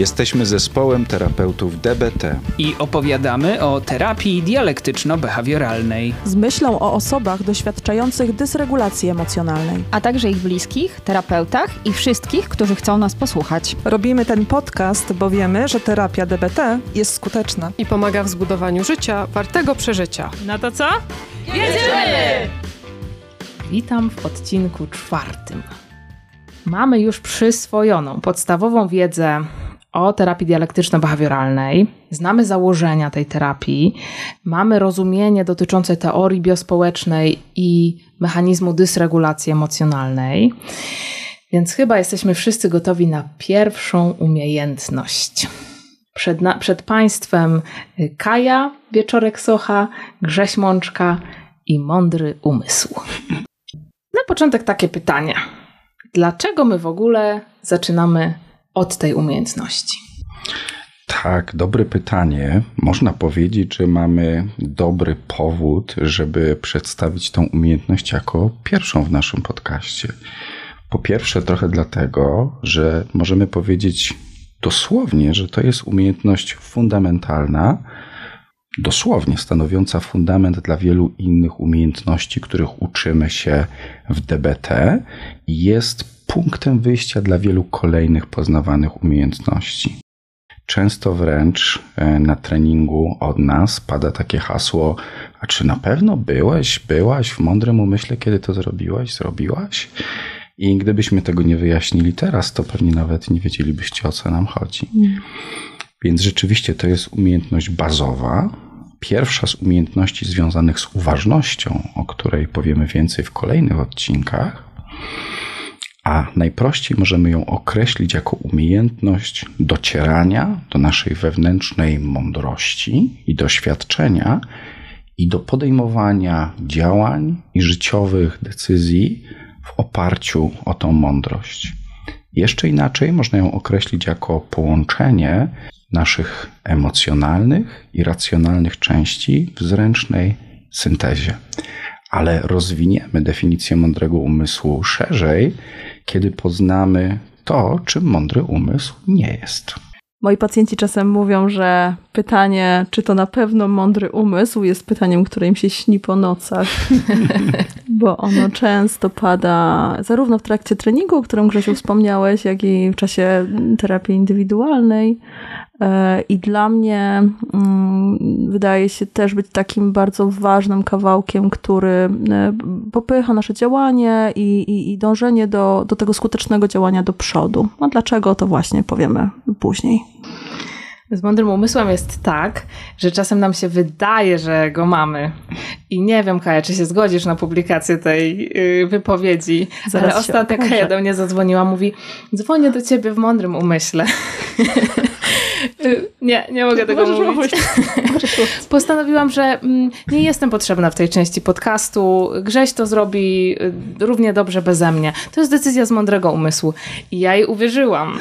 Jesteśmy zespołem terapeutów DBT i opowiadamy o terapii dialektyczno-behawioralnej. Z myślą o osobach doświadczających dysregulacji emocjonalnej, a także ich bliskich, terapeutach i wszystkich, którzy chcą nas posłuchać. Robimy ten podcast, bo wiemy, że terapia DBT jest skuteczna i pomaga w zbudowaniu życia wartego przeżycia. No to co? Jedziemy! Witam w odcinku czwartym. Mamy już przyswojoną podstawową wiedzę o terapii dialektyczno-behawioralnej, znamy założenia tej terapii, mamy rozumienie dotyczące teorii biospołecznej i mechanizmu dysregulacji emocjonalnej, więc chyba jesteśmy wszyscy gotowi na pierwszą umiejętność. Przed, na, przed Państwem Kaja Wieczorek Socha, Grześ Mączka i Mądry Umysł. Na początek takie pytanie. Dlaczego my w ogóle zaczynamy od tej umiejętności? Tak, dobre pytanie. Można powiedzieć, że mamy dobry powód, żeby przedstawić tą umiejętność jako pierwszą w naszym podcaście. Po pierwsze, trochę dlatego, że możemy powiedzieć dosłownie, że to jest umiejętność fundamentalna, dosłownie stanowiąca fundament dla wielu innych umiejętności, których uczymy się w DBT jest punktem wyjścia dla wielu kolejnych poznawanych umiejętności. Często wręcz e, na treningu od nas pada takie hasło: A czy na pewno byłeś, byłaś w mądrym umyśle, kiedy to zrobiłaś, zrobiłaś? I gdybyśmy tego nie wyjaśnili teraz, to pewnie nawet nie wiedzielibyście o co nam chodzi. Więc rzeczywiście to jest umiejętność bazowa, pierwsza z umiejętności związanych z uważnością, o której powiemy więcej w kolejnych odcinkach a najprościej możemy ją określić jako umiejętność docierania do naszej wewnętrznej mądrości i doświadczenia i do podejmowania działań i życiowych decyzji w oparciu o tą mądrość. Jeszcze inaczej można ją określić jako połączenie naszych emocjonalnych i racjonalnych części w zręcznej syntezie. Ale rozwiniemy definicję mądrego umysłu szerzej kiedy poznamy to, czym mądry umysł nie jest. Moi pacjenci czasem mówią, że pytanie, czy to na pewno mądry umysł, jest pytaniem, które im się śni po nocach, bo ono często pada zarówno w trakcie treningu, o którym Grzesiu wspomniałeś, jak i w czasie terapii indywidualnej. E, I dla mnie mm, wydaje się też być takim bardzo ważnym kawałkiem, który e, popycha nasze działanie i, i, i dążenie do, do tego skutecznego działania do przodu. A dlaczego, to właśnie powiemy później. Z mądrym umysłem jest tak, że czasem nam się wydaje, że go mamy. I nie wiem, Kaja, czy się zgodzisz na publikację tej yy, wypowiedzi, Zaraz ale ostatnio Kaja do mnie zadzwoniła, mówi dzwonię do ciebie w mądrym umyśle. Nie, nie mogę tego Możesz mówić. Postanowiłam, że mm, nie jestem potrzebna w tej części podcastu. Grześ to zrobi y, równie dobrze beze mnie. To jest decyzja z mądrego umysłu. I ja jej uwierzyłam.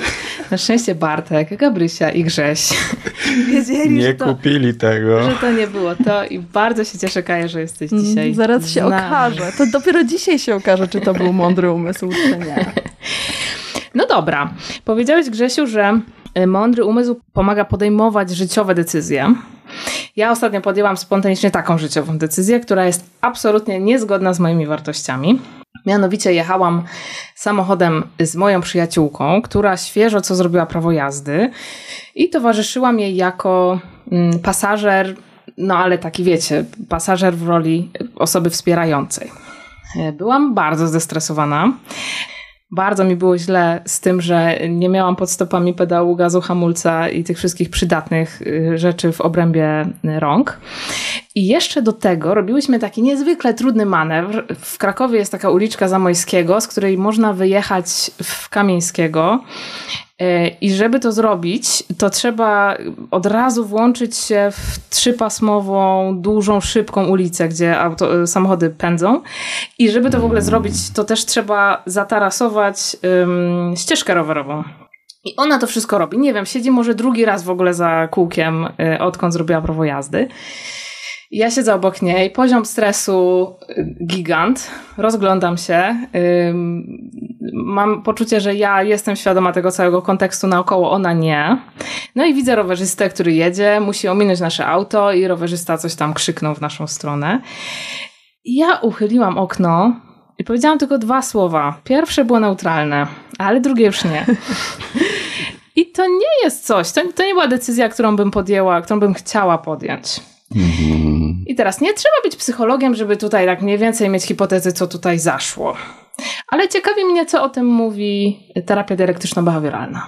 Na szczęście Bartek, Gabrysia i Grześ wiedzieli, nie to, kupili tego. Że to nie było to i bardzo się cieszę, Kaja, że jesteś mm, dzisiaj Zaraz się okaże. To dopiero dzisiaj się okaże, czy to był mądry umysł, czy nie. No dobra. Powiedziałeś, Grzesiu, że Y, mądry umysł pomaga podejmować życiowe decyzje. Ja ostatnio podjęłam spontanicznie taką życiową decyzję, która jest absolutnie niezgodna z moimi wartościami. Mianowicie jechałam samochodem z moją przyjaciółką, która świeżo co zrobiła prawo jazdy i towarzyszyłam jej jako mm, pasażer, no ale taki wiecie, pasażer w roli osoby wspierającej. Y, byłam bardzo zestresowana. Bardzo mi było źle z tym, że nie miałam pod stopami pedału gazu, hamulca i tych wszystkich przydatnych y, rzeczy w obrębie rąk. I jeszcze do tego robiłyśmy taki niezwykle trudny manewr. W Krakowie jest taka uliczka Zamojskiego, z której można wyjechać w Kamieńskiego. E, I żeby to zrobić, to trzeba od razu włączyć się w trzypasmową, dużą, szybką ulicę, gdzie auto, e, samochody pędzą. I żeby to w ogóle zrobić, to też trzeba zatarasować um, ścieżkę rowerową. I ona to wszystko robi. Nie wiem, siedzi może drugi raz w ogóle za kółkiem, y, odkąd zrobiła prawo jazdy. Ja siedzę obok niej, poziom stresu y, gigant, rozglądam się, mam poczucie, że ja jestem świadoma tego całego kontekstu naokoło, ona nie. No i widzę rowerzystę, który jedzie, musi ominąć nasze auto i rowerzysta coś tam krzyknął w naszą stronę. Ja uchyliłam okno i powiedziałam tylko dwa słowa. Pierwsze było neutralne, ale drugie już nie. I to nie jest coś, to, to nie była decyzja, którą bym podjęła, którą bym chciała podjąć. Mhm. I teraz nie trzeba być psychologiem, żeby tutaj tak mniej więcej mieć hipotezy, co tutaj zaszło. Ale ciekawi mnie, co o tym mówi terapia dialektyczno-behawioralna.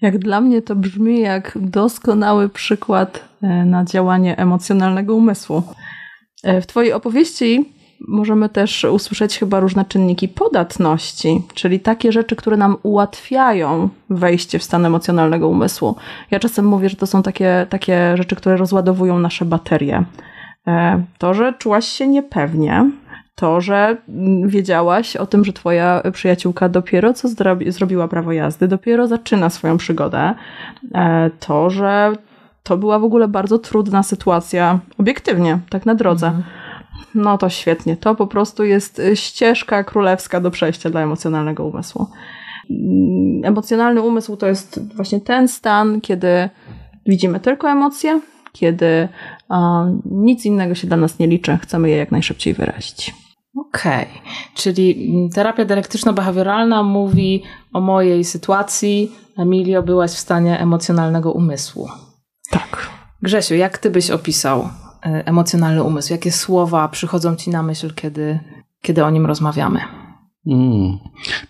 Jak dla mnie to brzmi jak doskonały przykład e, na działanie emocjonalnego umysłu. E, W Twojej opowieści możemy też usłyszeć chyba różne czynniki podatności, czyli takie rzeczy, które nam ułatwiają wejście w stan emocjonalnego umysłu. Ja czasem mówię, że to są takie, takie rzeczy, które rozładowują nasze baterie. E, To, że czułaś się niepewnie, to, że mm, wiedziałaś o tym, że twoja przyjaciółka dopiero co zrobi, zrobiła prawo jazdy, dopiero zaczyna swoją przygodę, e, to, że to była w ogóle bardzo trudna sytuacja, obiektywnie, tak na drodze. No to świetnie. To po prostu jest y, ścieżka królewska do przejścia dla emocjonalnego umysłu. Mm, Emocjonalny umysł to jest właśnie ten stan, kiedy widzimy tylko emocje, kiedy nic innego się dla nas nie liczy, chcemy je jak najszybciej wyrazić. Okej, czyli mm, terapia dialektyczno-behawioralna mówi o mojej sytuacji. Emilio, byłaś w stanie emocjonalnego umysłu. Tak. Grzesiu, jak ty byś opisał emocjonalny umysł? Jakie słowa przychodzą ci na myśl, kiedy, kiedy o nim rozmawiamy? Mm.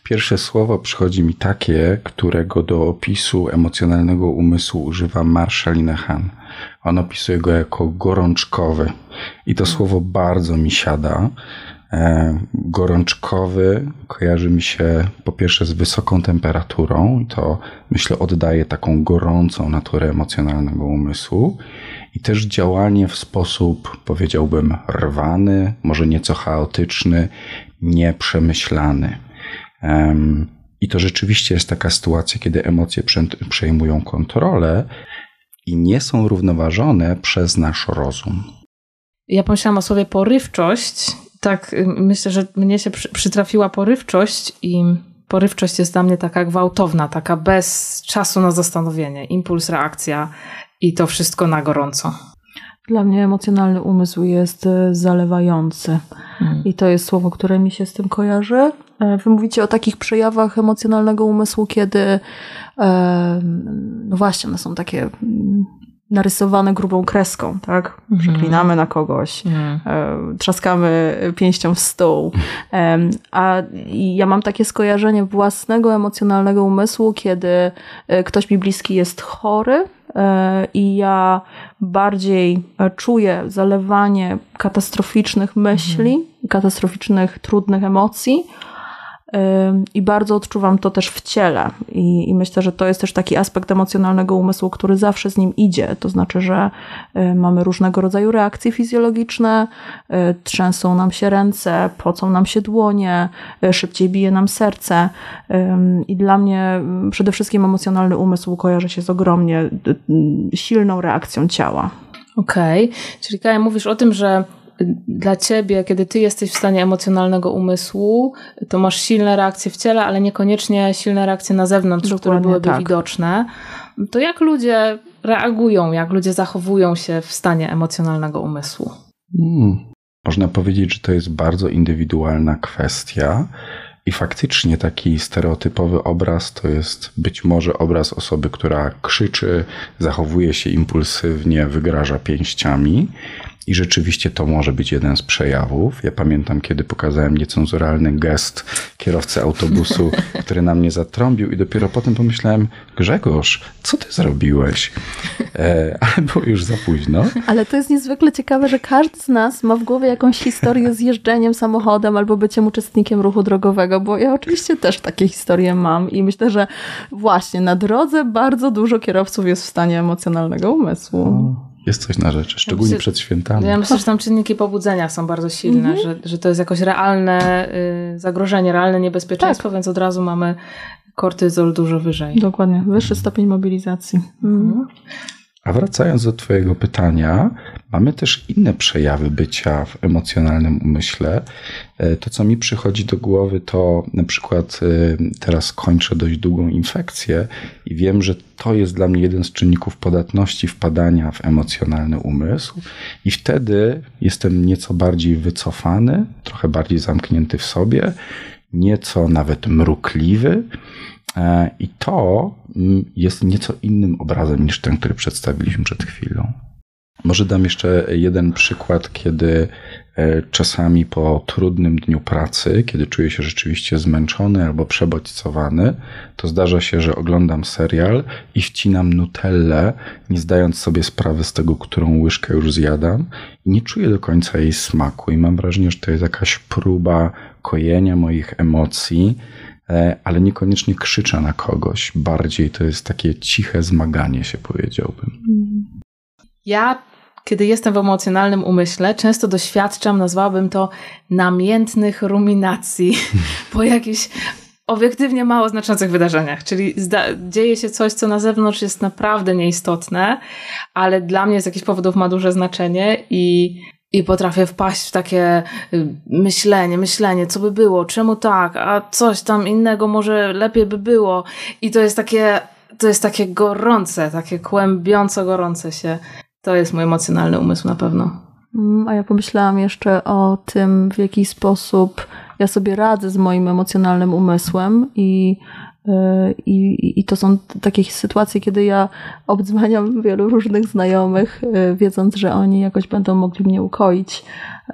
Pierwsze słowo przychodzi mi takie, którego do opisu emocjonalnego umysłu używa Marshall Han. On opisuje go jako gorączkowy. I to słowo bardzo mi siada. E, gorączkowy kojarzy mi się po pierwsze z wysoką temperaturą, to myślę oddaje taką gorącą naturę emocjonalnego umysłu i też działanie w sposób powiedziałbym rwany, może nieco chaotyczny, nieprzemyślany. Em, I to rzeczywiście jest taka sytuacja, kiedy emocje prze- przejmują kontrolę i nie są równoważone przez nasz rozum. Ja pomyślałam o słowie porywczość. Tak, y, myślę, że mnie się przy, przytrafiła porywczość i porywczość jest dla mnie taka gwałtowna, taka bez czasu na zastanowienie. Impuls, reakcja i to wszystko na gorąco. Dla mnie emocjonalny umysł jest e, zalewający. I to jest słowo, które mi się z tym kojarzy. E, Wy mówicie o takich przejawach emocjonalnego umysłu, kiedy e, no właśnie, one są takie mm, narysowane grubą kreską, tak? Przeklinamy na kogoś, e, trzaskamy pięścią w stół. A ja mam takie skojarzenie własnego emocjonalnego umysłu, kiedy ktoś mi bliski jest chory i ja bardziej e, czuję zalewanie katastroficznych myśli, katastroficznych, trudnych emocji. I bardzo odczuwam to też w ciele. I, I myślę, że to jest też taki aspekt emocjonalnego umysłu, który zawsze z nim idzie. To znaczy, że y, mamy różnego rodzaju reakcje fizjologiczne, y, trzęsą nam się ręce, pocą nam się dłonie, y, szybciej bije nam serce. I dla mnie ym, przede wszystkim emocjonalny umysł kojarzy się z ogromnie silną reakcją ciała. Okej, czyli Kaja, mówisz o tym, że dla ciebie, kiedy ty jesteś w stanie emocjonalnego umysłu, to masz silne reakcje w ciele, ale niekoniecznie silne reakcje na zewnątrz, które Dokładnie byłyby tak. widoczne. To jak ludzie reagują, jak ludzie zachowują się w stanie emocjonalnego umysłu? Mm. Można powiedzieć, że to jest bardzo indywidualna kwestia. I faktycznie taki stereotypowy obraz to jest być może obraz osoby, która krzyczy, zachowuje się impulsywnie, wygraża pięściami. I rzeczywiście to może być jeden z przejawów. Ja pamiętam, kiedy pokazałem niecenzuralny gest kierowcy autobusu, który na mnie zatrąbił, i dopiero potem pomyślałem: Grzegorz, co ty zrobiłeś? E, ale było już za późno. Ale to jest niezwykle ciekawe, że każdy z nas ma w głowie jakąś historię z jeżdżeniem samochodem albo byciem uczestnikiem ruchu drogowego, bo ja oczywiście też takie historie mam i myślę, że właśnie na drodze bardzo dużo kierowców jest w stanie emocjonalnego umysłu. Jest coś na rzeczy, szczególnie myślę- przed świętami. Ja myślę, że tam czynniki pobudzenia są bardzo silne, że, że to jest jakoś realne y, zagrożenie, realne niebezpieczeństwo, więc od razu mamy kortyzol dużo wyżej. Dokładnie, wyższy stopień mobilizacji. Mhm. A wracając do Twojego pytania, mamy też inne przejawy bycia w emocjonalnym umyśle. E, to, co mi przychodzi do głowy, to na przykład e, teraz kończę dość długą infekcję i wiem, że to jest dla mnie jeden z czynników podatności wpadania w emocjonalny umysł, i wtedy jestem nieco bardziej wycofany, trochę bardziej zamknięty w sobie, nieco nawet mrukliwy I to mm, jest nieco innym obrazem niż ten, który przedstawiliśmy przed chwilą. Może dam jeszcze jeden przykład, kiedy e, czasami po trudnym dniu pracy, kiedy czuję się rzeczywiście zmęczony albo przebodźcowany, to zdarza się, że oglądam serial i wcinam nutellę, nie zdając sobie sprawy z tego, którą łyżkę już zjadam i nie czuję do końca jej smaku i mam wrażenie, że to jest jakaś próba kojenia moich emocji, E, ale niekoniecznie krzyczę na kogoś. Bardziej to jest takie ciche zmaganie się, powiedziałbym. Ja, kiedy jestem w emocjonalnym umyśle, często doświadczam, nazwałabym to namiętnych ruminacji po jakichś obiektywnie mało znaczących wydarzeniach. Czyli dzieje się coś, co na zewnątrz jest naprawdę nieistotne, ale dla mnie z jakichś powodów ma duże znaczenie i i potrafię wpaść w takie y, myślenie, myślenie, co by było, czemu tak, a coś tam innego może lepiej by było. I to jest takie, to jest takie gorące, takie kłębiąco gorące się. To jest mój emocjonalny umysł na pewno. Mm, a ja pomyślałam jeszcze o tym, w jaki sposób ja sobie radzę z moim emocjonalnym umysłem i i, I to są takie sytuacje, kiedy ja obdzwaniam wielu różnych znajomych, e, wiedząc, że oni jakoś będą mogli mnie ukoić,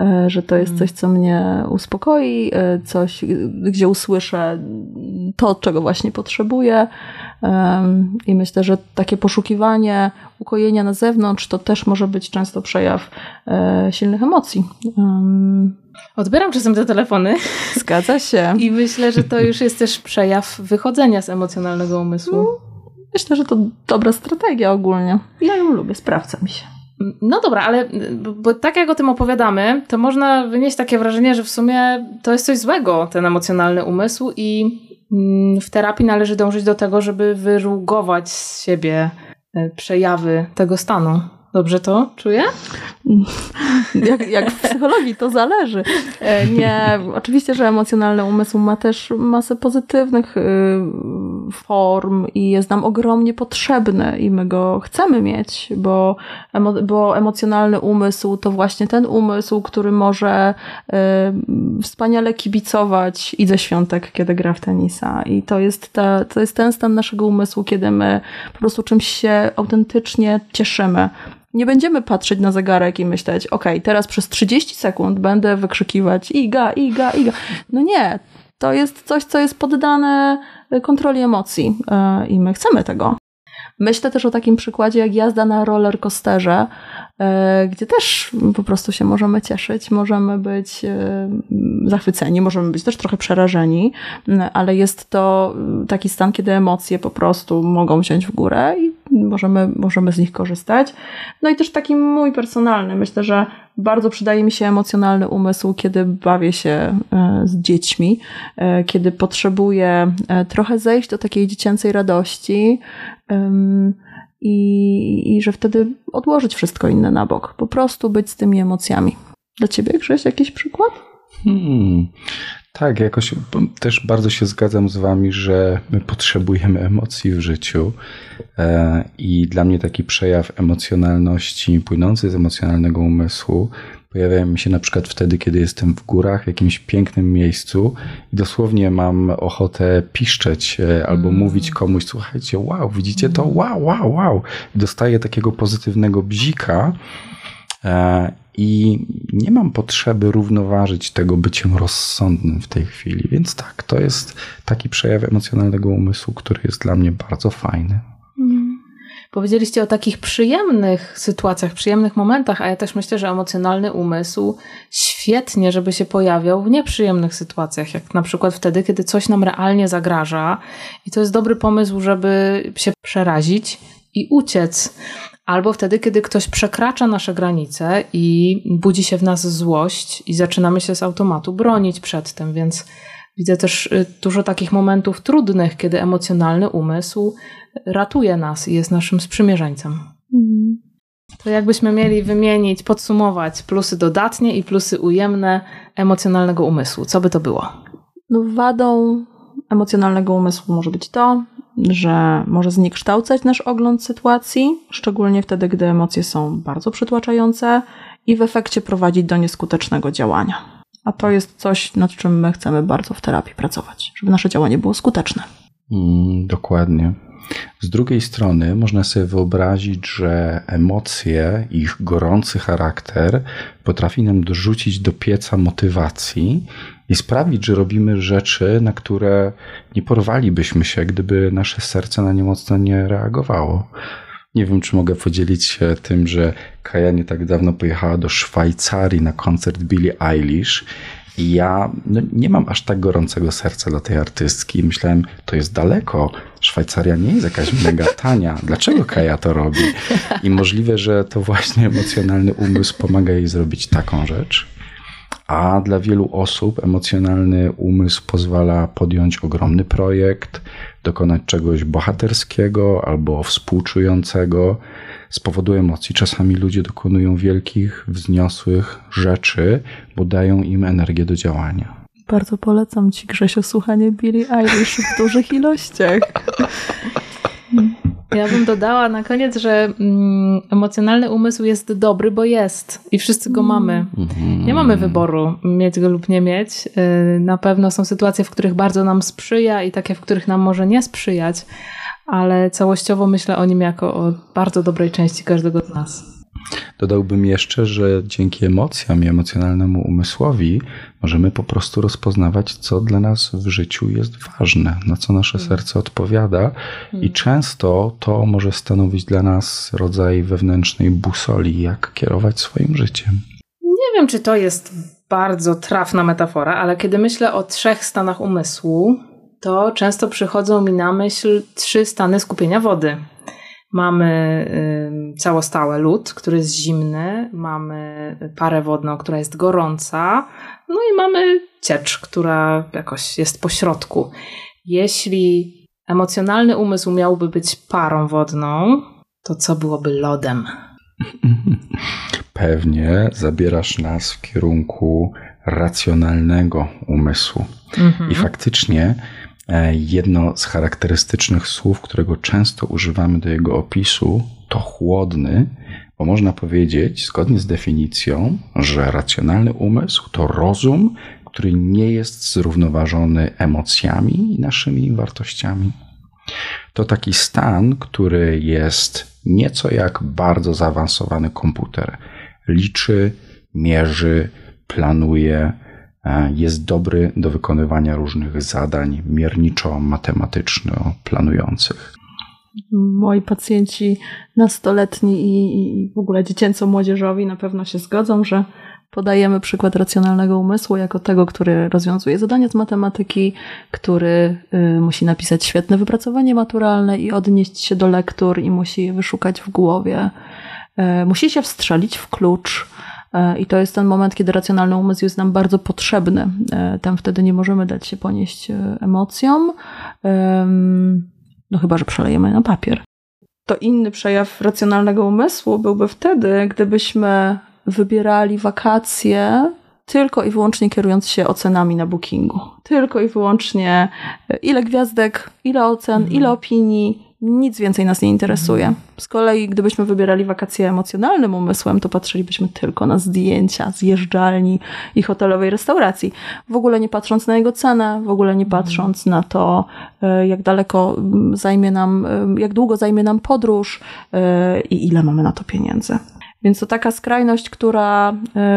e, że to jest mm. coś, co mnie uspokoi, e, coś, gdzie usłyszę to, czego właśnie potrzebuję. I myślę, że takie poszukiwanie ukojenia na zewnątrz to też może być często przejaw silnych emocji. Odbieram czasem te telefony. Zgadza się. I myślę, że to już jest też przejaw wychodzenia z emocjonalnego umysłu. No, myślę, że to dobra strategia ogólnie. Ja ją lubię, sprawdza mi się. No dobra, ale bo tak jak o tym opowiadamy, to można wynieść takie wrażenie, że w sumie to jest coś złego, ten emocjonalny umysł i mm, w terapii należy dążyć do tego, żeby wyrugować z siebie e, przejawy tego stanu. Dobrze to czuję? Jak, jak w psychologii, to zależy. E, nie, oczywiście, że emocjonalny umysł ma też masę pozytywnych y, form i jest nam ogromnie potrzebny i my go chcemy mieć, bo, bo emocjonalny umysł to właśnie ten umysł, który może y, wspaniale kibicować i ze świątek, kiedy gra w tenisa. I to jest, ta, to jest ten stan naszego umysłu, kiedy my po prostu czymś się autentycznie cieszymy nie będziemy patrzeć na zegarek i myśleć, ok, teraz przez 30 sekund będę wykrzykiwać iga, iga, iga. No nie, to jest coś, co jest poddane kontroli emocji e, i my chcemy tego. Myślę też o takim przykładzie jak jazda na roller coasterze, e, gdzie też po prostu się możemy cieszyć, możemy być zachwyceni, możemy być też trochę przerażeni, ale jest to taki stan, kiedy emocje po prostu mogą wziąć w górę i możemy, możemy z nich korzystać. No i też taki mój personalny, myślę, że bardzo przydaje mi się emocjonalny umysł, kiedy bawię się e, z dziećmi, kiedy potrzebuję trochę zejść do takiej dziecięcej radości, i, i że wtedy odłożyć wszystko inne na bok. Po prostu być z tymi emocjami. Dla ciebie, Grześ, jakiś przykład? Hmm. Tak, jakoś też bardzo się zgadzam z Wami, że my potrzebujemy emocji w życiu. E, I dla mnie taki przejaw emocjonalności płynący z emocjonalnego umysłu Pojawiają mi się na przykład wtedy, kiedy jestem w górach, w jakimś pięknym miejscu i dosłownie mam ochotę piszczeć e, albo mm. mówić komuś, słuchajcie, wow, widzicie to? Wow, wow, wow. I dostaję takiego pozytywnego bzika e, i nie mam potrzeby równoważyć tego byciem rozsądnym w tej chwili. Więc tak, to jest taki przejaw emocjonalnego umysłu, który jest dla mnie bardzo fajny. Powiedzieliście o takich przyjemnych sytuacjach, przyjemnych momentach, a ja też myślę, że emocjonalny umysł świetnie, żeby się pojawiał w nieprzyjemnych sytuacjach, jak na przykład wtedy, kiedy coś nam realnie zagraża i to jest dobry pomysł, żeby się przerazić i uciec. Albo wtedy, kiedy ktoś przekracza nasze granice i budzi się w nas złość i zaczynamy się z automatu bronić przed tym, więc widzę też y, dużo takich momentów trudnych, kiedy emocjonalny umysł ratuje nas i jest naszym sprzymierzeńcem. Mhm. To jakbyśmy mieli wymienić, podsumować plusy dodatnie i plusy ujemne emocjonalnego umysłu, co by to było? No, wadą emocjonalnego umysłu może być to, że może zniekształcać nasz ogląd sytuacji, szczególnie wtedy, gdy emocje są bardzo przytłaczające i w efekcie prowadzić do nieskutecznego działania. A to jest coś, nad czym my chcemy bardzo w terapii pracować, żeby nasze działanie było skuteczne. Mm, dokładnie. Z drugiej strony można sobie wyobrazić, że emocje, ich gorący charakter potrafi nam dorzucić do pieca motywacji i sprawić, że robimy rzeczy, na które nie porwalibyśmy się, gdyby nasze serce na nie mocno nie reagowało. Nie wiem, czy mogę podzielić się tym, że Kaja nie tak dawno pojechała do Szwajcarii na koncert Billie Eilish i ja no, nie mam aż tak gorącego serca dla tej artystki. Myślałem, to jest daleko. Szwajcaria nie jest jakaś mega tania. Dlaczego Kaja to robi? I możliwe, że to właśnie emocjonalny umysł pomaga jej zrobić taką rzecz. A dla wielu osób emocjonalny umysł pozwala podjąć ogromny projekt, dokonać czegoś bohaterskiego albo współczującego. Z powodu emocji czasami ludzie dokonują wielkich, wzniosłych rzeczy, bo dają im energię do działania. Bardzo polecam Ci, Grzesio, słuchanie Billie Eilish w dużych ilościach. Ja bym dodała na koniec, że mm, emocjonalny umysł jest dobry, bo jest i wszyscy go mamy. Mhm. Nie mamy wyboru mieć go lub nie mieć. Y, na pewno są sytuacje, w których bardzo nam sprzyja i takie, w których nam może nie sprzyjać, ale całościowo myślę o nim jako o bardzo dobrej części każdego z nas. Dodałbym jeszcze, że dzięki emocjom i emocjonalnemu umysłowi możemy po prostu rozpoznawać, co dla nas w życiu jest ważne, na co nasze mm. serce odpowiada, i mm. często to może stanowić dla nas rodzaj wewnętrznej busoli, jak kierować swoim życiem. Nie wiem, czy to jest bardzo trafna metafora, ale kiedy myślę o trzech stanach umysłu, to często przychodzą mi na myśl trzy stany skupienia wody. Mamy całostałe lód, który jest zimny, mamy parę wodną, która jest gorąca, no i mamy ciecz, która jakoś jest po środku. Jeśli emocjonalny umysł miałby być parą wodną, to co byłoby lodem? Pewnie zabierasz nas w kierunku racjonalnego umysłu. Mhm. I faktycznie E, jedno z charakterystycznych słów, którego często używamy do jego opisu, to chłodny, bo można powiedzieć, zgodnie z definicją, że racjonalny umysł to rozum, który nie jest zrównoważony emocjami i naszymi wartościami. To taki stan, który jest nieco jak bardzo zaawansowany komputer. Liczy, mierzy, planuje, jest dobry do wykonywania różnych zadań mierniczo-matematyczno-planujących. Moi pacjenci nastoletni i, w ogóle dziecięco-młodzieżowi na pewno się zgodzą, że podajemy przykład racjonalnego umysłu jako tego, który rozwiązuje zadania z matematyki, który y, musi napisać świetne wypracowanie maturalne i odnieść się do lektur i musi je wyszukać w głowie. Y, musi się wstrzelić w klucz E, I to jest ten moment, kiedy racjonalny umysł jest nam bardzo potrzebny. Tam wtedy nie możemy dać się ponieść emocjom, no chyba, że przelejemy na papier. To inny przejaw racjonalnego umysłu byłby wtedy, gdybyśmy wybierali wakacje tylko i wyłącznie kierując się ocenami na bookingu. Tylko i wyłącznie ile gwiazdek, ile ocen, mhm. ile opinii, nic więcej nas nie interesuje. Z kolei, gdybyśmy wybierali wakacje emocjonalnym umysłem, to patrzylibyśmy tylko na zdjęcia zjeżdżalni i hotelowej restauracji. W ogóle nie patrząc na jego cenę, w ogóle nie patrząc na to, e, jak daleko zajmie nam, e, jak długo zajmie nam podróż e, i ile mamy na to pieniędzy. Więc to taka skrajność, która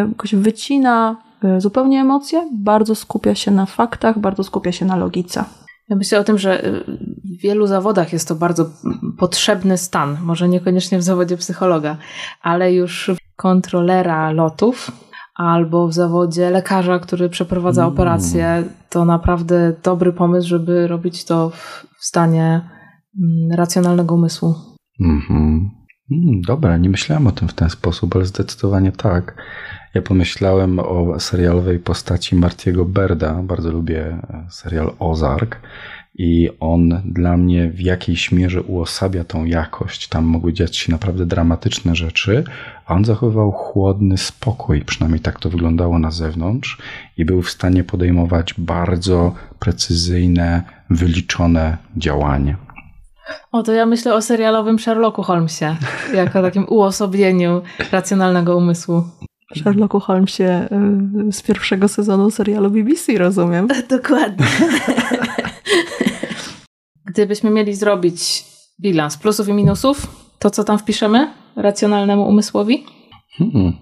jakoś wycina zupełnie emocje, bardzo skupia się na faktach, bardzo skupia się na logice. Ja myślę o tym, że y, w wielu zawodach jest to bardzo potrzebny stan. Może niekoniecznie w zawodzie psychologa, ale już kontrolera lotów albo w zawodzie lekarza, który przeprowadza mm. operację, to naprawdę dobry pomysł, żeby robić to w stanie mm, racjonalnego umysłu. Mm -hmm. Dobra, nie myślałem o tym w ten sposób, ale zdecydowanie tak. Ja pomyślałem o serialowej postaci Martiego Berda. Bardzo lubię serial Ozark. i on dla mnie w jakiejś mierze uosabia tą jakość. Tam mogły dziać się naprawdę dramatyczne rzeczy, a on zachowywał chłodny spokój, przynajmniej tak to wyglądało na zewnątrz, i był w stanie podejmować bardzo precyzyjne, wyliczone działania. O, to ja myślę o serialowym Sherlocku Holmesie, jako takim uosobieniu racjonalnego umysłu. Sherlocku Holmesie y, z pierwszego sezonu serialu BBC, rozumiem. Dokładnie. Gdybyśmy mieli zrobić bilans plusów i minusów, to co tam wpiszemy racjonalnemu umysłowi? Hmm.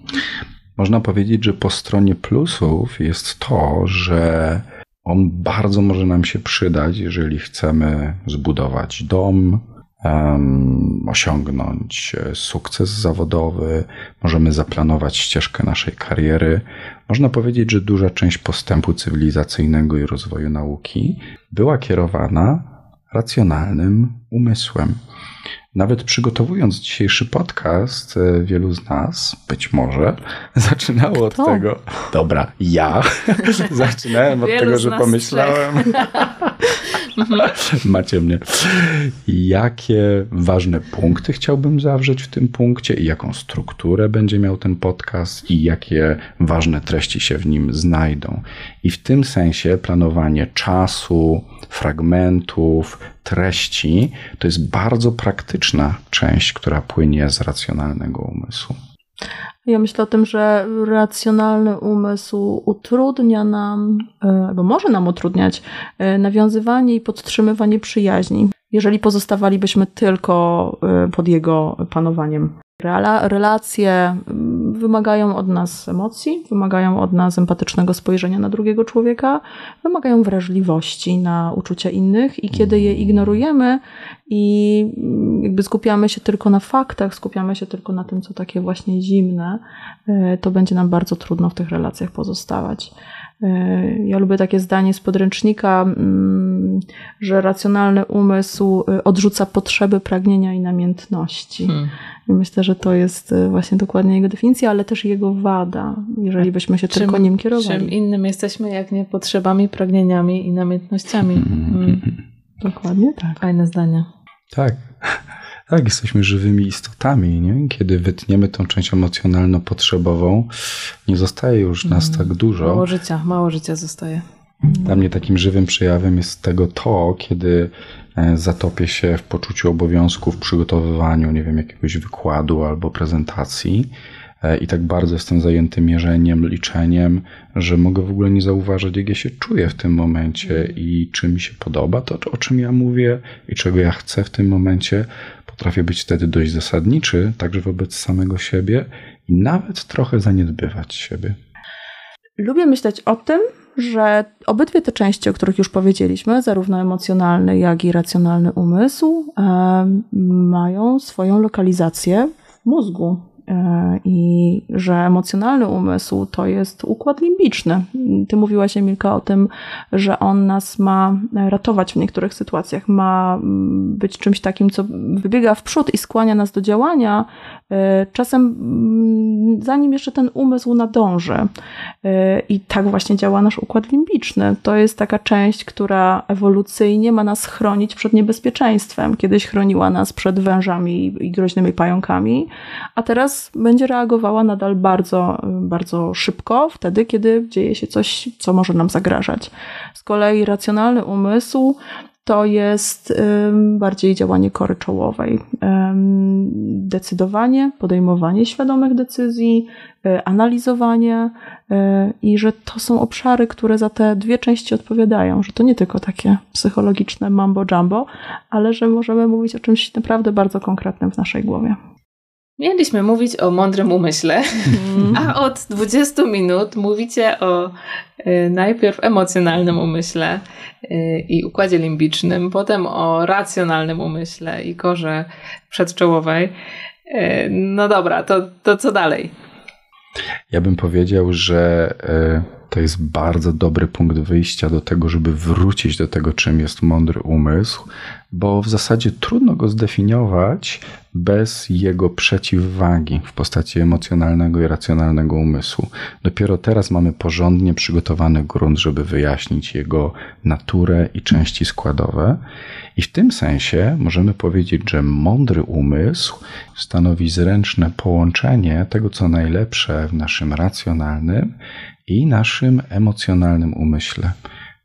Można powiedzieć, że po stronie plusów jest to, że on bardzo może nam się przydać, jeżeli chcemy zbudować dom, um, osiągnąć e, sukces zawodowy, możemy zaplanować ścieżkę naszej kariery. Można powiedzieć, że duża część postępu cywilizacyjnego i rozwoju nauki była kierowana racjonalnym umysłem. Nawet przygotowując dzisiejszy podcast, e, wielu z nas, być może, zaczynało od tego. Dobra, ja zaczynałem od tego, że pomyślałem. Macie mnie. Jakie ważne punkty chciałbym zawrzeć w tym punkcie i jaką strukturę będzie miał ten podcast i jakie ważne treści się w nim znajdą. I w tym sensie planowanie czasu, fragmentów, treści to jest bardzo praktyczna część, która płynie z racjonalnego umysłu. Ja myślę o tym, że racjonalny umysł utrudnia nam, e, albo może nam utrudniać, e, nawiązywanie i podtrzymywanie przyjaźni, jeżeli pozostawalibyśmy tylko e, pod jego panowaniem. Relacje mm, wymagają od nas emocji, wymagają od nas empatycznego spojrzenia na drugiego człowieka, wymagają wrażliwości na uczucia innych i kiedy je ignorujemy i mm, jakby skupiamy się tylko na faktach, skupiamy się tylko na tym, co takie właśnie zimne, e, to będzie nam bardzo trudno w tych relacjach pozostawać. E, ja lubię takie zdanie z podręcznika, mm, że racjonalny umysł e, odrzuca potrzeby, pragnienia i namiętności. Hmm. I myślę, że to jest e, właśnie dokładnie jego definicja, ale też jego wada, jeżeli byśmy się czym, tylko nim kierowali. Czym innym jesteśmy, jak nie potrzebami, pragnieniami i namiętnościami. Hmm. Dokładnie tak. Fajne zdanie. Tak. Tak, jesteśmy żywymi istotami, nie? Kiedy wytniemy tą część emocjonalno-potrzebową, nie zostaje już nas mm. tak dużo. Mało życia, mało życia zostaje. Dla mnie takim żywym przejawem jest tego to, kiedy e, zatopię się w poczuciu obowiązku w przygotowywaniu, nie wiem, jakiegoś wykładu albo prezentacji e, i tak bardzo jestem zajęty mierzeniem, liczeniem, że mogę w ogóle nie zauważyć, jak ja się czuję w tym momencie i czy mi się podoba to, o czym ja mówię i czego ja chcę w tym momencie. Potrafię być wtedy dość zasadniczy, także wobec samego siebie i nawet trochę zaniedbywać siebie. Lubię myśleć o tym, że obydwie te części, o których już powiedzieliśmy, zarówno emocjonalny, jak i racjonalny umysł, mają swoją lokalizację w mózgu. E, i że emocjonalny umysł to jest układ limbiczny. Ty mówiłaś, Emilka, o tym, że on nas ma ratować w niektórych sytuacjach, ma być czymś takim, co wybiega w przód i skłania nas do działania, e, czasem mm, zanim jeszcze ten umysł nadąży. E, I tak właśnie działa nasz układ limbiczny. To jest taka część, która ewolucyjnie ma nas chronić przed niebezpieczeństwem. Kiedyś chroniła nas przed wężami i groźnymi pająkami, a teraz będzie reagowała nadal bardzo, bardzo szybko, wtedy, kiedy dzieje się coś, co może nam zagrażać. Z kolei racjonalny umysł to jest bardziej działanie kory czołowej. Decydowanie, podejmowanie świadomych decyzji, y, analizowanie y, i że to są obszary, które za te dwie części odpowiadają, że to nie tylko takie psychologiczne mambo jumbo, ale że możemy mówić o czymś naprawdę bardzo konkretnym w naszej głowie. Mieliśmy mówić o mądrym umyśle, mm. a od 20 minut mówicie o y, najpierw emocjonalnym umyśle y, i układzie limbicznym, potem o racjonalnym umyśle i korze przedczołowej. Y, no dobra, to, to co dalej? Ja bym powiedział, że to jest bardzo dobry punkt wyjścia do tego, żeby wrócić do tego, czym jest mądry umysł, bo w zasadzie trudno go zdefiniować bez jego przeciwwagi w postaci emocjonalnego i racjonalnego umysłu. Dopiero teraz mamy porządnie przygotowany grunt, żeby wyjaśnić jego naturę i części składowe. I w tym sensie możemy powiedzieć, że mądry umysł stanowi zręczne połączenie tego, co najlepsze w naszym racjonalnym i naszym emocjonalnym umyśle.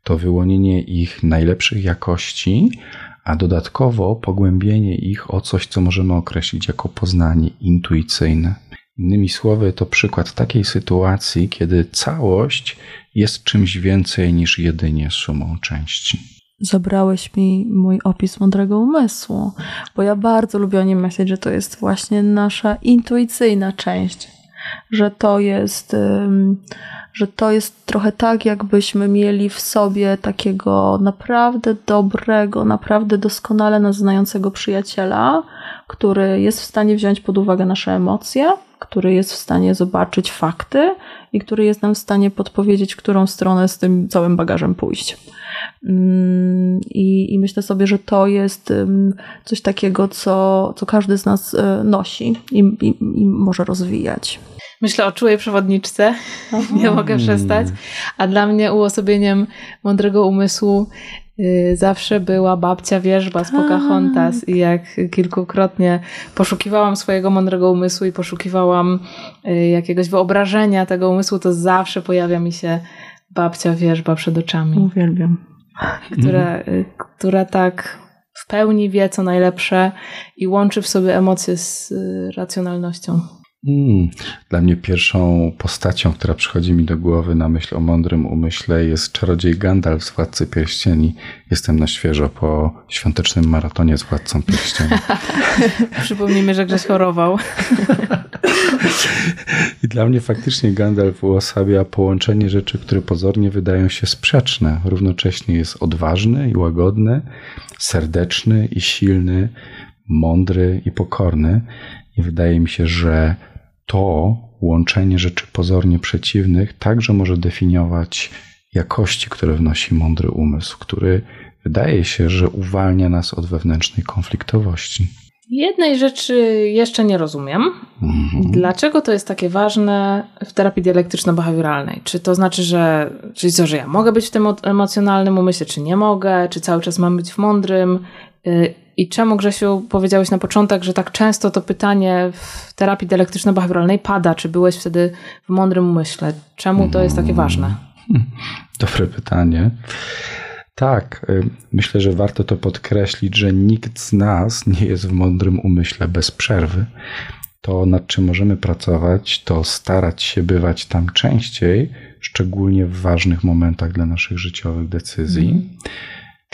To wyłonienie ich najlepszych jakości, a dodatkowo pogłębienie ich o coś, co możemy określić jako poznanie intuicyjne. Innymi słowy, to przykład takiej sytuacji, kiedy całość jest czymś więcej niż jedynie sumą części. Zabrałeś mi mój opis mądrego umysłu, bo ja bardzo lubię o nim myśleć, że to jest właśnie nasza intuicyjna część, że to jest, że to jest trochę tak, jakbyśmy mieli w sobie takiego naprawdę dobrego, naprawdę doskonale nas znającego przyjaciela, który jest w stanie wziąć pod uwagę nasze emocje, który jest w stanie zobaczyć fakty i który jest nam w stanie podpowiedzieć, w którą stronę z tym całym bagażem pójść. Mm, I, I, myślę sobie, że to jest coś takiego, co, co każdy z nas e, nosi i, i, i może rozwijać. Myślę o czułej przewodniczce, nie mogę przestać. A dla mnie uosobieniem mądrego umysłu y, zawsze była babcia wierzba z Pocahontas i jak kilkukrotnie poszukiwałam swojego mądrego umysłu i poszukiwałam y, jakiegoś wyobrażenia tego umysłu, to zawsze pojawia mi się babcia wierzba przed oczami. Uwielbiam. Która, y, która tak w pełni wie, co najlepsze i łączy w sobie emocje z racjonalnością. Hmm. Dla mnie pierwszą postacią, która przychodzi mi do głowy na myśl o mądrym umyśle jest czarodziej Gandalf z Władcy Pierścieni. Jestem na świeżo po świątecznym maratonie z Władcą Pierścieni. Przypomnijmy, że Grześ chorował. I dla mnie faktycznie Gandalf uosabia połączenie rzeczy, które pozornie wydają się sprzeczne. Równocześnie jest odważny i łagodny, serdeczny i silny, mądry i pokorny. I wydaje mi się, że to łączenie rzeczy pozornie przeciwnych także może definiować jakości, które wnosi mądry umysł, który wydaje się, że uwalnia nas od wewnętrznej konfliktowości. Jednej rzeczy jeszcze nie rozumiem. Mhm. Dlaczego to jest takie ważne w terapii dialektyczno-behawioralnej? Czy to znaczy, że, czyli co, że ja mogę być w tym emocjonalnym umyśle, czy nie mogę? Czy cały czas mam być w mądrym? I czemu, Grzesiu, powiedziałeś na początek, że tak często to pytanie w terapii dialektyczno-behawioralnej pada, czy byłeś wtedy w mądrym umyśle? Czemu to jest takie ważne? Dobre pytanie. Tak, y, myślę, że warto to podkreślić, że nikt z nas nie jest w mądrym umyśle bez przerwy. To, nad czym możemy pracować, to starać się bywać tam częściej, szczególnie w ważnych momentach dla naszych życiowych decyzji. Mm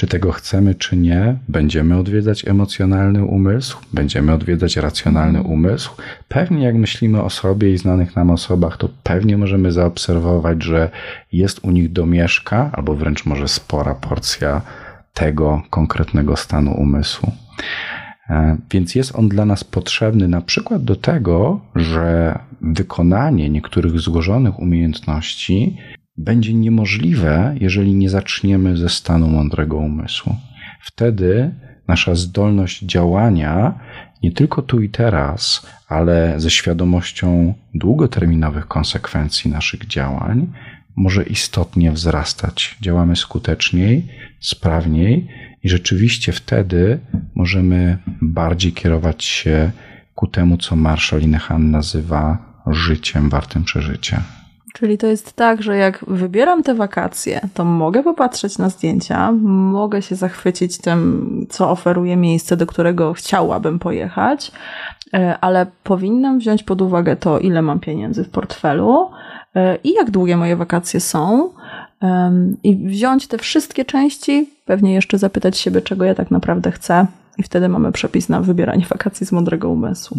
czy tego chcemy, czy nie, będziemy odwiedzać emocjonalny umysł, będziemy odwiedzać racjonalny umysł. Pewnie jak myślimy o sobie i znanych nam osobach, to pewnie możemy zaobserwować, że jest u nich domieszka, albo wręcz może spora porcja tego konkretnego stanu umysłu. E, więc jest on dla nas potrzebny na przykład do tego, że wykonanie niektórych złożonych umiejętności będzie niemożliwe, jeżeli nie zaczniemy ze stanu mądrego umysłu. Wtedy nasza zdolność działania nie tylko tu i teraz, ale ze świadomością długoterminowych konsekwencji naszych działań może istotnie wzrastać. Działamy skuteczniej, sprawniej i rzeczywiście wtedy możemy bardziej kierować się ku temu, co Marshall Linehan nazywa życiem wartym przeżycia. Czyli to jest tak, że jak wybieram te wakacje, to mogę popatrzeć na zdjęcia, mogę się zachwycić tym, co oferuje miejsce, do którego chciałabym pojechać, e, ale powinnam wziąć pod uwagę to, ile mam pieniędzy w portfelu e, i jak długie moje wakacje są. I wziąć te wszystkie części, pewnie jeszcze zapytać siebie, czego ja tak naprawdę chcę, i wtedy mamy przepis na wybieranie wakacji z mądrego umysłu.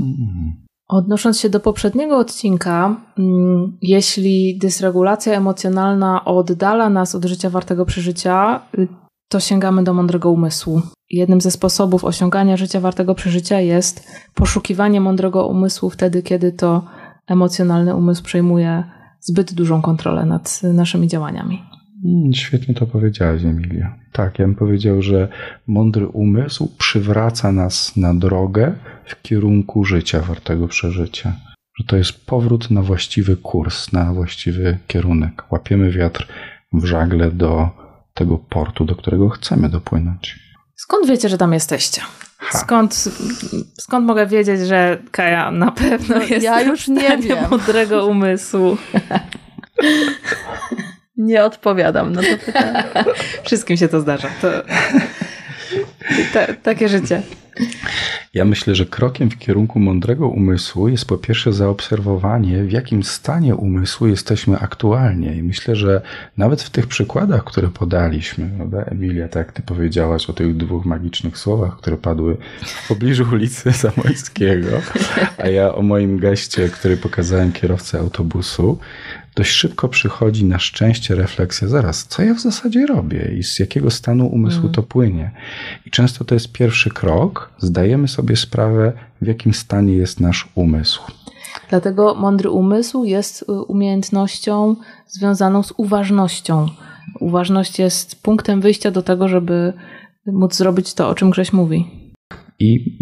Odnosząc się do poprzedniego odcinka, mm, jeśli dysregulacja emocjonalna oddala nas od życia wartego przeżycia, y, to sięgamy do mądrego umysłu. Jednym ze sposobów osiągania życia wartego przeżycia jest poszukiwanie mądrego umysłu wtedy, kiedy to emocjonalny umysł przejmuje zbyt dużą kontrolę nad naszymi działaniami. Mm, świetnie to powiedziałaś, Emilia. Tak, ja bym powiedział, że mądry umysł przywraca nas na drogę w kierunku życia, wartego przeżycia. Że to jest powrót na właściwy kurs, na właściwy kierunek. Łapiemy wiatr w żagle do tego portu, do którego chcemy dopłynąć. Skąd wiecie, że tam jesteście? Skąd, skąd mogę wiedzieć, że Kaja na pewno jest ja już nie wiem. mądrego umysłu? Nie odpowiadam na to pytanie. Wszystkim się to zdarza. To... takie życie. Ja myślę, że krokiem w kierunku mądrego umysłu jest po pierwsze zaobserwowanie, w jakim stanie umysłu jesteśmy aktualnie. I myślę, że nawet w tych przykładach, które podaliśmy, prawda, Emilia, tak jak ty powiedziałaś o tych dwóch magicznych słowach, które padły w pobliżu ulicy Zamojskiego, a ja o moim geście, który pokazałem kierowcy autobusu, dość szybko przychodzi na szczęście refleksja, zaraz, co ja w zasadzie robię i z jakiego stanu umysłu mm. to płynie. I często to jest pierwszy krok, zdajemy sobie sprawę, w jakim stanie jest nasz umysł. Dlatego mądry umysł jest y, umiejętnością związaną z uważnością. Uważność jest punktem wyjścia do tego, żeby móc zrobić to, o czym Grześ mówi. I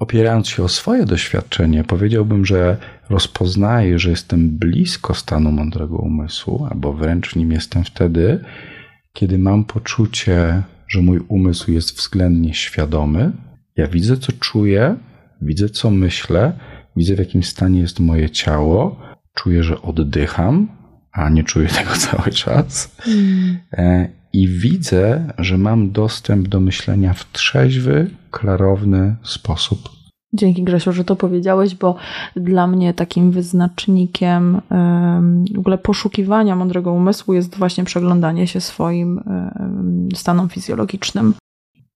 opierając się o swoje doświadczenie, powiedziałbym, że rozpoznaję, że jestem blisko stanu mądrego umysłu, albo wręcz nim jestem wtedy, kiedy mam poczucie, że mój umysł jest względnie świadomy. Ja widzę, co czuję, widzę, co myślę, widzę, w jakim stanie jest moje ciało, czuję, że oddycham, a nie czuję tego cały czas. Mm i widzę, że mam dostęp do myślenia w trzeźwy, klarowny sposób. Dzięki Grzesiu, że to powiedziałeś, bo dla mnie takim wyznacznikiem w ogóle poszukiwania mądrego umysłu jest właśnie przeglądanie się swoim stanom fizjologicznym.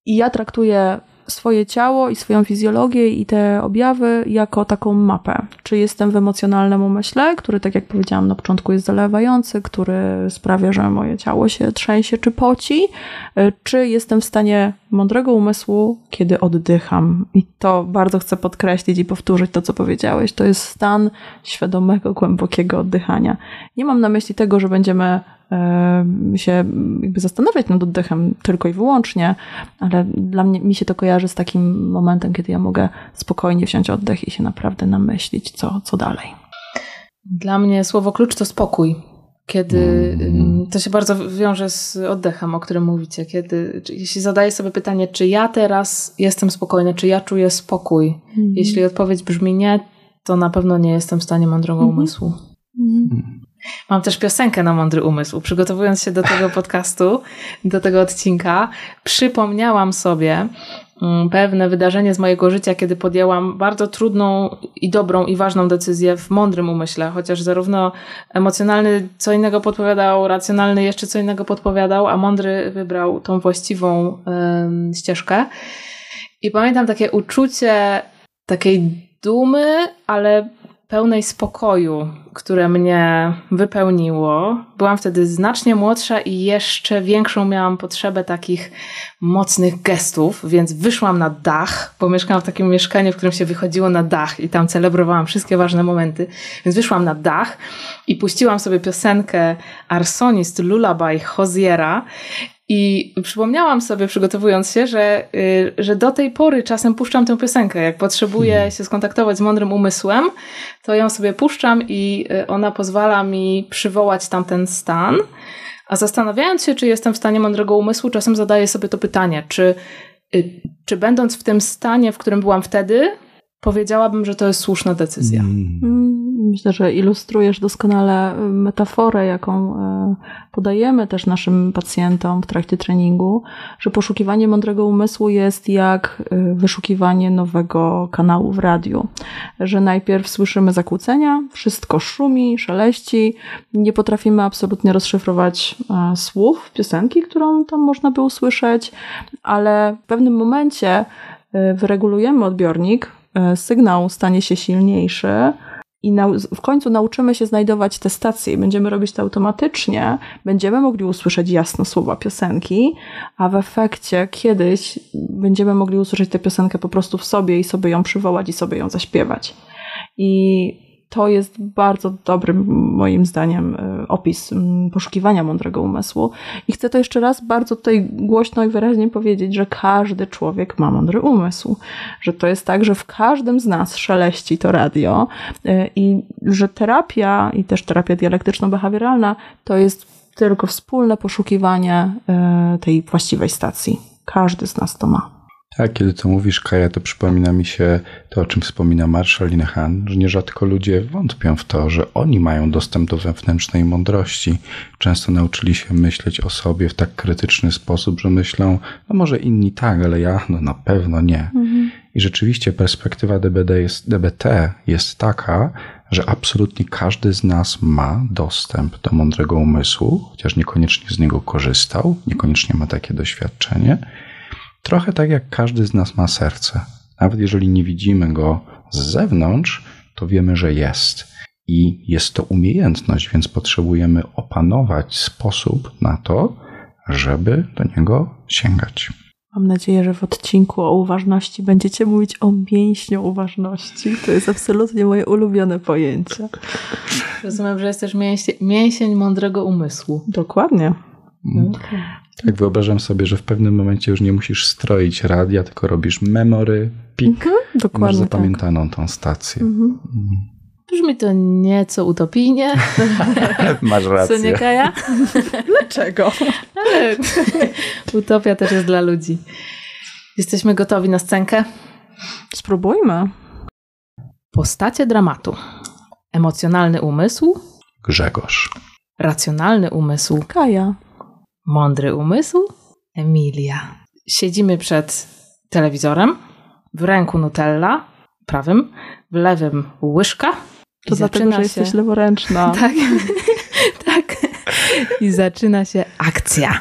I ja traktuję swoje ciało i swoją fizjologię i te objawy jako taką mapę. Czy jestem w emocjonalnym umyśle, który, tak jak powiedziałam na początku, jest zalewający, który sprawia, że moje ciało się trzęsie czy poci, e, czy jestem w stanie mądrego umysłu, kiedy oddycham. I to bardzo chcę podkreślić i powtórzyć to, co powiedziałeś. To jest stan świadomego, głębokiego oddychania. Nie mam na myśli tego, że będziemy się jakby zastanawiać nad oddechem tylko i wyłącznie, ale dla mnie mi się to kojarzy z takim momentem, kiedy ja mogę spokojnie wziąć oddech i się naprawdę namyślić, co, co dalej. Dla mnie słowo klucz to spokój. Kiedy to się bardzo wiąże z oddechem, o którym mówicie, kiedy jeśli zadaję sobie pytanie, czy ja teraz jestem spokojna, czy ja czuję spokój, mm. jeśli odpowiedź brzmi nie, to na pewno nie jestem w stanie mądrego mm -hmm. umysłu. Mm. Mam też piosenkę na mądry umysł. Przygotowując się do tego podcastu, do tego odcinka, przypomniałam sobie mm, pewne wydarzenie z mojego życia, kiedy podjęłam bardzo trudną i dobrą i ważną decyzję w mądrym umyśle, chociaż zarówno emocjonalny co innego podpowiadał, racjonalny jeszcze co innego podpowiadał, a mądry wybrał tą właściwą ścieżkę. I pamiętam takie uczucie takiej dumy, ale pełnej spokoju, które mnie wypełniło. Byłam wtedy znacznie młodsza i jeszcze większą miałam potrzebę takich mocnych gestów, więc wyszłam na dach, bo mieszkałam w takim mieszkaniu, w którym się wychodziło na dach i tam celebrowałam wszystkie ważne momenty. Więc wyszłam na dach i puściłam sobie piosenkę Arsonist Lullaby Hoziera i przypomniałam sobie, przygotowując się, że, y, że do tej pory czasem puszczam tę piosenkę. Jak potrzebuję hmm. się skontaktować z mądrym umysłem, to ją sobie puszczam i y, ona pozwala mi przywołać tamten stan. A zastanawiając się, czy jestem w stanie mądrego umysłu, czasem zadaję sobie to pytanie, czy, y, czy będąc w tym stanie, w którym byłam wtedy, powiedziałabym, że to jest słuszna decyzja. Mm. mm myślę, że ilustrujesz doskonale y, metaforę, jaką y, podajemy też naszym pacjentom w trakcie treningu, że poszukiwanie mądrego umysłu jest jak y, wyszukiwanie nowego kanału w radiu. Że najpierw słyszymy zakłócenia, wszystko szumi, szeleści, nie potrafimy absolutnie rozszyfrować słów piosenki, którą tam można by usłyszeć, ale w pewnym momencie wyregulujemy odbiornik, sygnał stanie się silniejszy, i w końcu nauczymy się znajdować te stacje i będziemy robić to automatycznie, będziemy mogli usłyszeć jasno słowa piosenki, a w efekcie kiedyś będziemy mogli usłyszeć tę piosenkę po prostu w sobie i sobie ją przywołać i sobie ją zaśpiewać. I to jest bardzo dobry, moim zdaniem, e, opis poszukiwania mądrego umysłu. I chcę to jeszcze raz bardzo tutaj głośno i wyraźnie powiedzieć, że każdy człowiek ma mądry umysł. Że to jest tak, że w każdym z nas szeleści to radio e, i że terapia i też terapia dialektyczno-behawioralna to jest tylko wspólne poszukiwanie e, tej właściwej stacji. Każdy z nas to ma. Tak, kiedy to mówisz, Kaja, to przypomina mi się to, o czym wspomina Marshall Linehan, że nierzadko ludzie wątpią w to, że oni mają dostęp do wewnętrznej mądrości. Często nauczyli się myśleć o sobie w tak krytyczny sposób, że myślą, no może inni tak, ale ja no na pewno nie. Mhm. I rzeczywiście perspektywa DBD jest, DBT jest taka, że absolutnie każdy z nas ma dostęp do mądrego umysłu, chociaż niekoniecznie z niego korzystał, niekoniecznie ma takie doświadczenie Trochę tak jak każdy z nas ma serce. Nawet jeżeli nie widzimy go z zewnątrz, to wiemy, że jest. I jest to umiejętność, więc potrzebujemy opanować sposób na to, żeby do niego sięgać. Mam nadzieję, że w odcinku o uważności będziecie mówić o mięśniu uważności. To jest absolutnie moje ulubione pojęcie. Rozumiem, że jest też mięsień, mięsień mądrego umysłu. Dokładnie. Mm. Tak, wyobrażam sobie, że w pewnym momencie już nie musisz stroić radia, tylko robisz memory, pik. Mhm, dokładnie. Masz tak. zapamiętaną tak. tą stację. Mhm. Mhm. Brzmi to nieco utopijnie. Masz rację. Co nie Kaja? Dlaczego? Ale utopia też jest dla ludzi. Jesteśmy gotowi na scenkę? Spróbujmy. Postacie dramatu. Emocjonalny umysł. Grzegorz. Racjonalny umysł. Kaja. Mądry umysł? Emilia. Siedzimy przed telewizorem, w ręku Nutella, prawym, w lewym łyżka. To dlatego, że się... jesteś leworęczna. tak, tak. I zaczyna się akcja.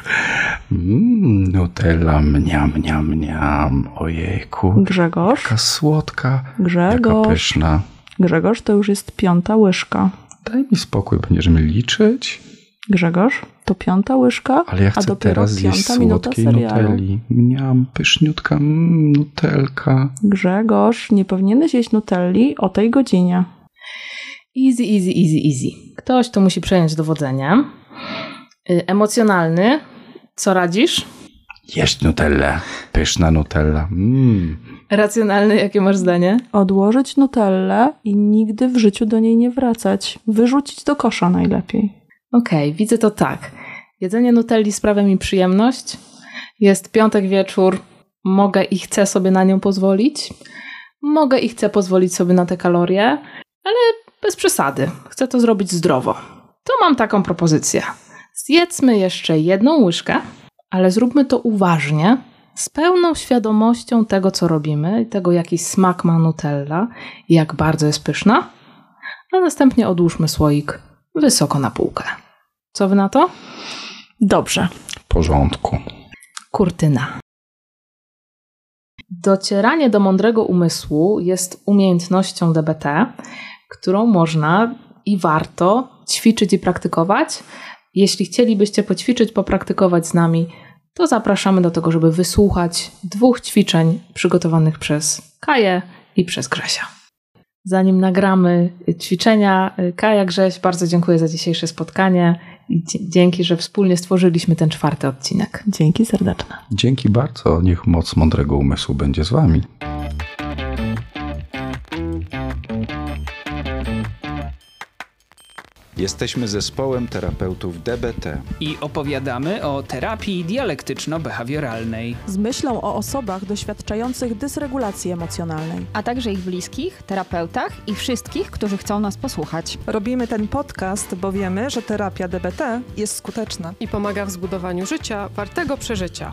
Mm, Nutella, mniam, mniam, mniam. Ojejku. Grzegorz. Jaka słodka. Grzegorz. Jaka pyszna. Grzegorz, to już jest piąta łyżka. Daj mi spokój, będziemy liczyć. Grzegorz, to piąta łyżka, Ale ja chcę a dopiero teraz zjeść słodkiej nutelli. Miałam pyszniutka mm, nutelka. Grzegorz, nie powinieneś jeść nutelli o tej godzinie. Easy, easy, easy, easy. Ktoś tu musi przejąć dowodzenie. Y, emocjonalny. Co radzisz? Jeść nutellę. Pyszna nutella. Mm. Racjonalny, jakie masz zdanie? Odłożyć nutellę i nigdy w życiu do niej nie wracać. Wyrzucić do kosza najlepiej. Okej, okay, widzę to tak. Jedzenie nutelli sprawia mi przyjemność. Jest piątek wieczór, mogę i chcę sobie na nią pozwolić. Mogę i chcę pozwolić sobie na te kalorie, ale bez przesady. Chcę to zrobić zdrowo. To mam taką propozycję. Zjedzmy jeszcze jedną łyżkę, ale zróbmy to uważnie, z pełną świadomością tego, co robimy, tego, jaki smak ma Nutella i jak bardzo jest pyszna, a następnie odłóżmy słoik wysoko na półkę. Co wy na to? Dobrze. W porządku. Kurtyna. Docieranie do mądrego umysłu jest umiejętnością DBT, którą można i warto ćwiczyć i praktykować. Jeśli chcielibyście poćwiczyć, popraktykować z nami, to zapraszamy do tego, żeby wysłuchać dwóch ćwiczeń przygotowanych przez Kaję i przez Grzesia. Zanim nagramy ćwiczenia, Kaja Grześ, bardzo dziękuję za dzisiejsze spotkanie i dzięki, że wspólnie stworzyliśmy ten czwarty odcinek. Dzięki serdeczne. Dzięki bardzo. Niech moc mądrego umysłu będzie z Wami. Jesteśmy zespołem terapeutów DBT i opowiadamy o terapii dialektyczno-behawioralnej z myślą o osobach doświadczających dysregulacji emocjonalnej, a także ich bliskich, terapeutach i wszystkich, którzy chcą nas posłuchać. Robimy ten podcast, bo wiemy, że terapia DBT jest skuteczna i pomaga w zbudowaniu życia wartego przeżycia.